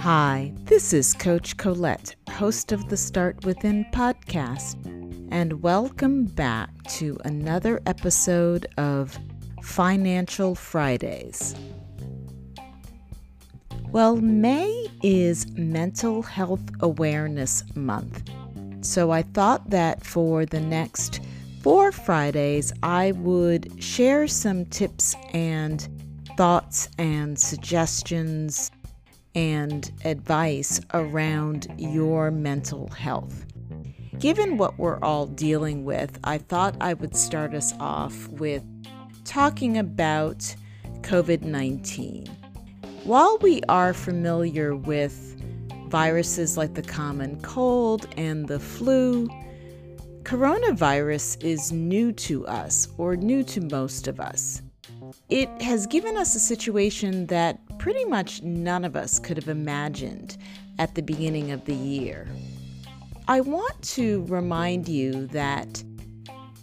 Hi, this is Coach Colette, host of the Start Within podcast, and welcome back to another episode of Financial Fridays. Well, May is Mental Health Awareness Month, so I thought that for the next four Fridays, I would share some tips and thoughts and suggestions and advice around your mental health. Given what we're all dealing with, I thought I would start us off with talking about COVID 19. While we are familiar with viruses like the common cold and the flu, coronavirus is new to us, or new to most of us. It has given us a situation that pretty much none of us could have imagined at the beginning of the year. I want to remind you that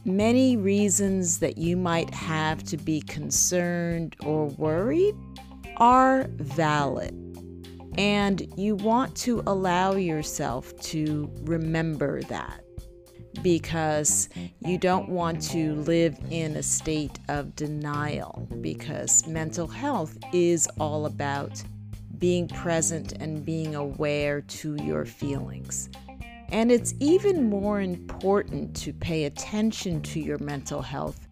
many reasons that you might have to be concerned or worried are valid. And you want to allow yourself to remember that because you don't want to live in a state of denial because mental health is all about being present and being aware to your feelings. And it's even more important to pay attention to your mental health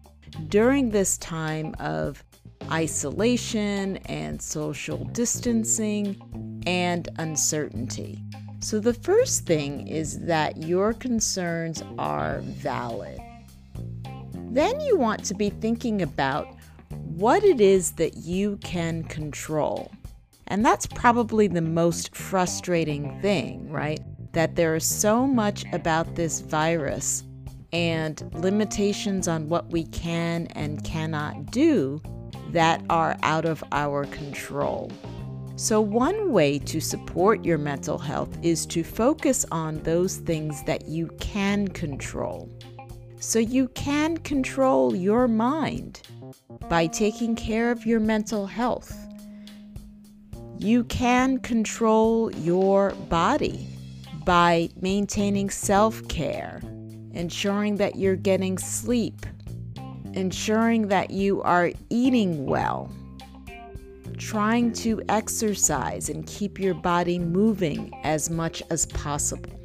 during this time of isolation and social distancing and uncertainty. So, the first thing is that your concerns are valid. Then you want to be thinking about what it is that you can control. And that's probably the most frustrating thing, right? That there is so much about this virus and limitations on what we can and cannot do that are out of our control. So, one way to support your mental health is to focus on those things that you can control. So, you can control your mind by taking care of your mental health. You can control your body by maintaining self care, ensuring that you're getting sleep, ensuring that you are eating well trying to exercise and keep your body moving as much as possible.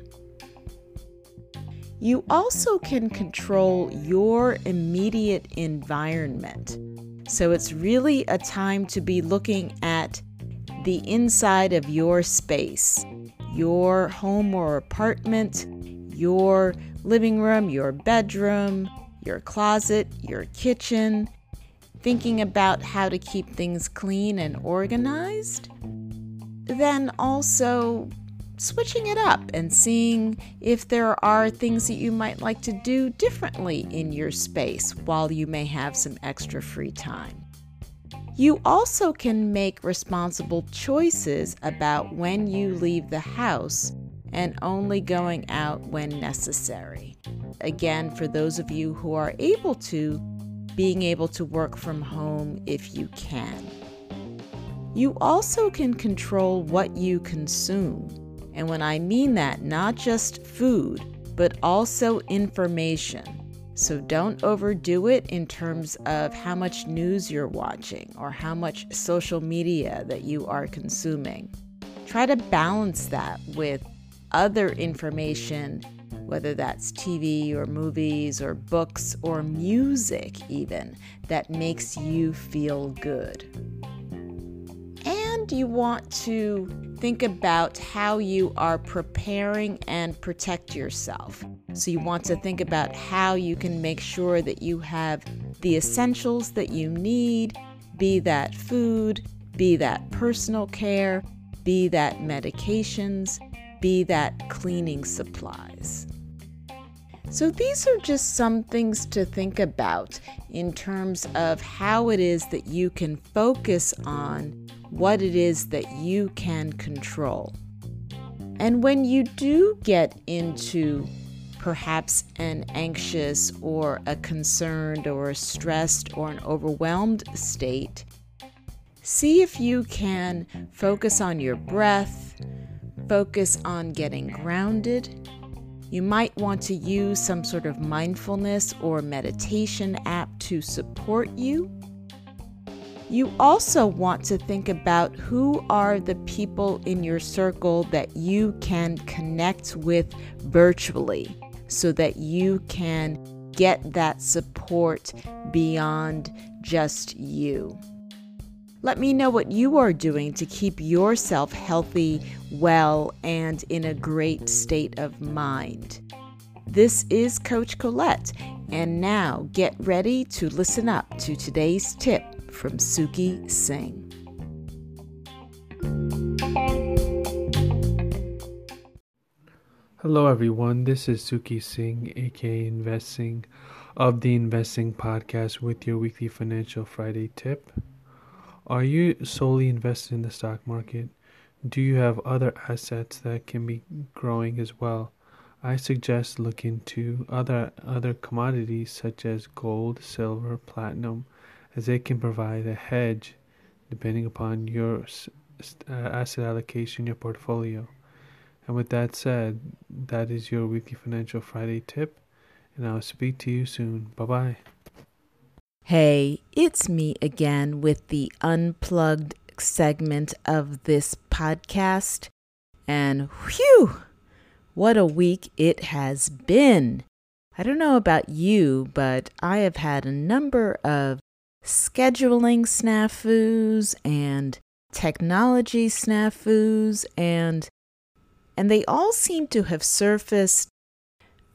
You also can control your immediate environment. So it's really a time to be looking at the inside of your space, your home or apartment, your living room, your bedroom, your closet, your kitchen, thinking about how to keep things clean and organized, then also switching it up and seeing if there are things that you might like to do differently in your space while you may have some extra free time. You also can make responsible choices about when you leave the house and only going out when necessary. Again, for those of you who are able to, being able to work from home if you can. You also can control what you consume. And when I mean that, not just food, but also information. So don't overdo it in terms of how much news you're watching or how much social media that you are consuming. Try to balance that with other information whether that's TV or movies or books or music, even, that makes you feel good. And you want to think about how you are preparing and protect yourself. So, you want to think about how you can make sure that you have the essentials that you need be that food, be that personal care, be that medications, be that cleaning supplies. So, these are just some things to think about in terms of how it is that you can focus on what it is that you can control. And when you do get into perhaps an anxious or a concerned or a stressed or an overwhelmed state, see if you can focus on your breath, focus on getting grounded. You might want to use some sort of mindfulness or meditation app to support you. You also want to think about who are the people in your circle that you can connect with virtually so that you can get that support beyond just you. Let me know what you are doing to keep yourself healthy, well, and in a great state of mind. This is Coach Colette, and now get ready to listen up to today's tip from Suki Singh. Hello, everyone. This is Suki Singh, aka Investing, of the Investing Podcast with your weekly Financial Friday tip. Are you solely invested in the stock market? Do you have other assets that can be growing as well? I suggest looking into other other commodities such as gold, silver, platinum, as they can provide a hedge depending upon your uh, asset allocation, your portfolio. And with that said, that is your weekly Financial Friday tip, and I'll speak to you soon. Bye bye. Hey, it's me again with the unplugged segment of this podcast. And whew, what a week it has been. I don't know about you, but I have had a number of scheduling snafus and technology snafus and and they all seem to have surfaced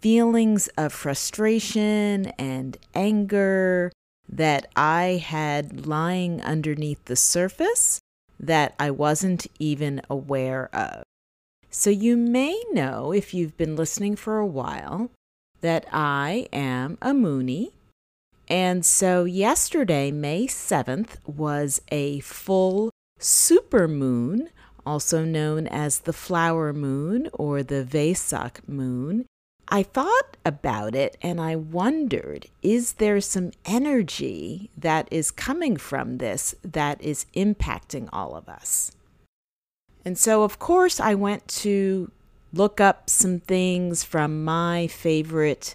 feelings of frustration and anger that I had lying underneath the surface that I wasn't even aware of. So, you may know if you've been listening for a while that I am a Moonie and so yesterday, May 7th, was a full super moon, also known as the flower moon or the Vesak moon. I thought about it and I wondered is there some energy that is coming from this that is impacting all of us? And so, of course, I went to look up some things from my favorite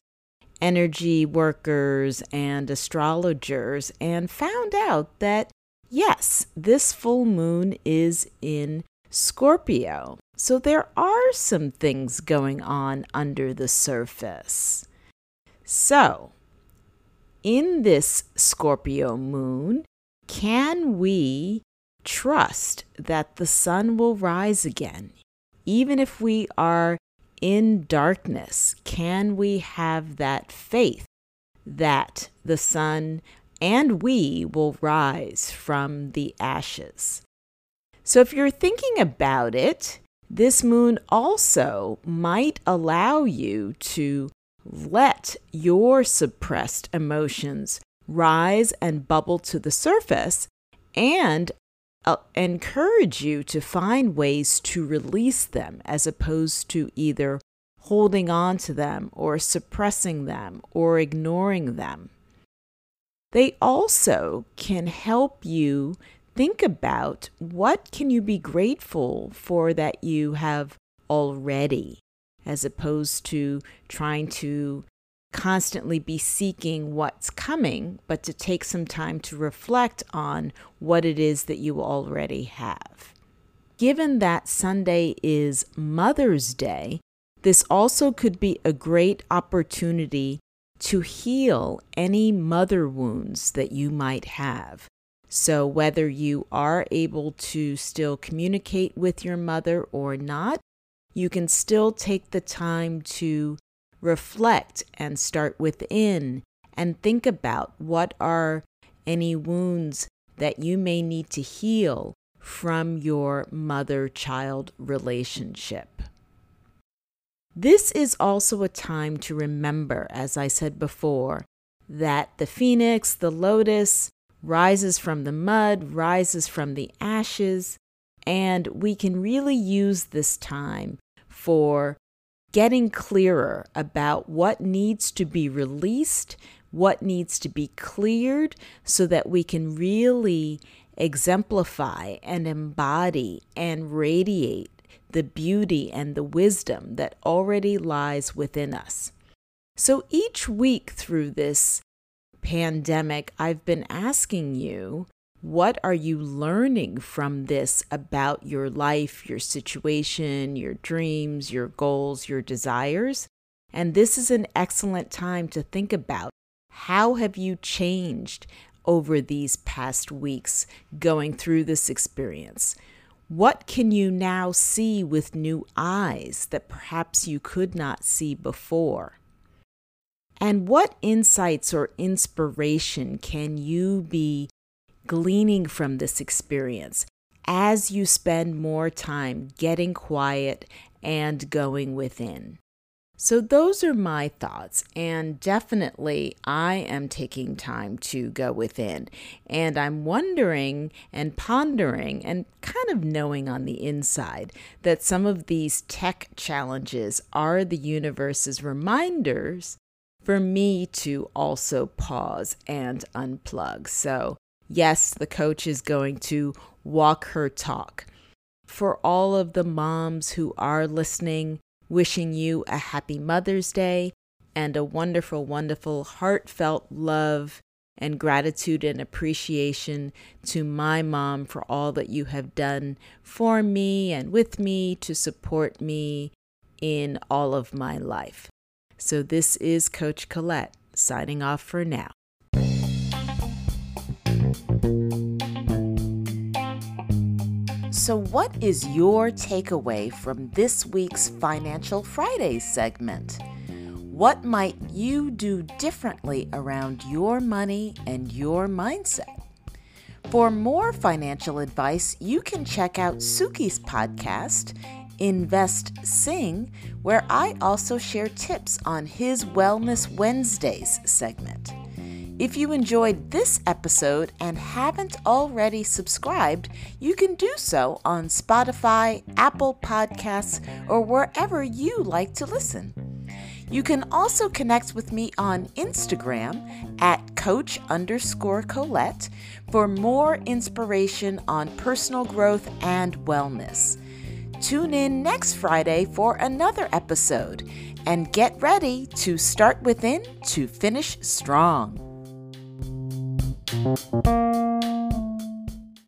energy workers and astrologers and found out that yes, this full moon is in Scorpio. So there are some things going on under the surface. So, in this Scorpio moon, can we trust that the sun will rise again, even if we are in darkness, can we have that faith that the sun and we will rise from the ashes? So, if you're thinking about it, this moon also might allow you to let your suppressed emotions rise and bubble to the surface and uh, encourage you to find ways to release them as opposed to either holding on to them or suppressing them or ignoring them. They also can help you think about what can you be grateful for that you have already as opposed to trying to constantly be seeking what's coming, but to take some time to reflect on what it is that you already have. Given that Sunday is Mother's Day, this also could be a great opportunity to heal any mother wounds that you might have. So, whether you are able to still communicate with your mother or not, you can still take the time to reflect and start within and think about what are any wounds that you may need to heal from your mother child relationship. This is also a time to remember, as I said before, that the phoenix, the lotus, rises from the mud, rises from the ashes, and we can really use this time for getting clearer about what needs to be released, what needs to be cleared, so that we can really exemplify and embody and radiate the beauty and the wisdom that already lies within us. So each week through this pandemic, I've been asking you what are you learning from this about your life, your situation, your dreams, your goals, your desires? And this is an excellent time to think about how have you changed over these past weeks going through this experience? What can you now see with new eyes that perhaps you could not see before? And what insights or inspiration can you be gleaning from this experience as you spend more time getting quiet and going within. So, those are my thoughts, and definitely I am taking time to go within. And I'm wondering and pondering and kind of knowing on the inside that some of these tech challenges are the universe's reminders for me to also pause and unplug. So, Yes, the coach is going to walk her talk. For all of the moms who are listening, wishing you a happy Mother's Day and a wonderful, wonderful, heartfelt love and gratitude and appreciation to my mom for all that you have done for me and with me to support me in all of my life. So, this is Coach Colette signing off for now. So, what is your takeaway from this week's Financial Friday segment? What might you do differently around your money and your mindset? For more financial advice, you can check out Suki's podcast, Invest Sing, where I also share tips on his Wellness Wednesdays segment. If you enjoyed this episode and haven't already subscribed, you can do so on Spotify, Apple Podcasts, or wherever you like to listen. You can also connect with me on Instagram at coach underscore Colette for more inspiration on personal growth and wellness. Tune in next Friday for another episode and get ready to start within to finish strong.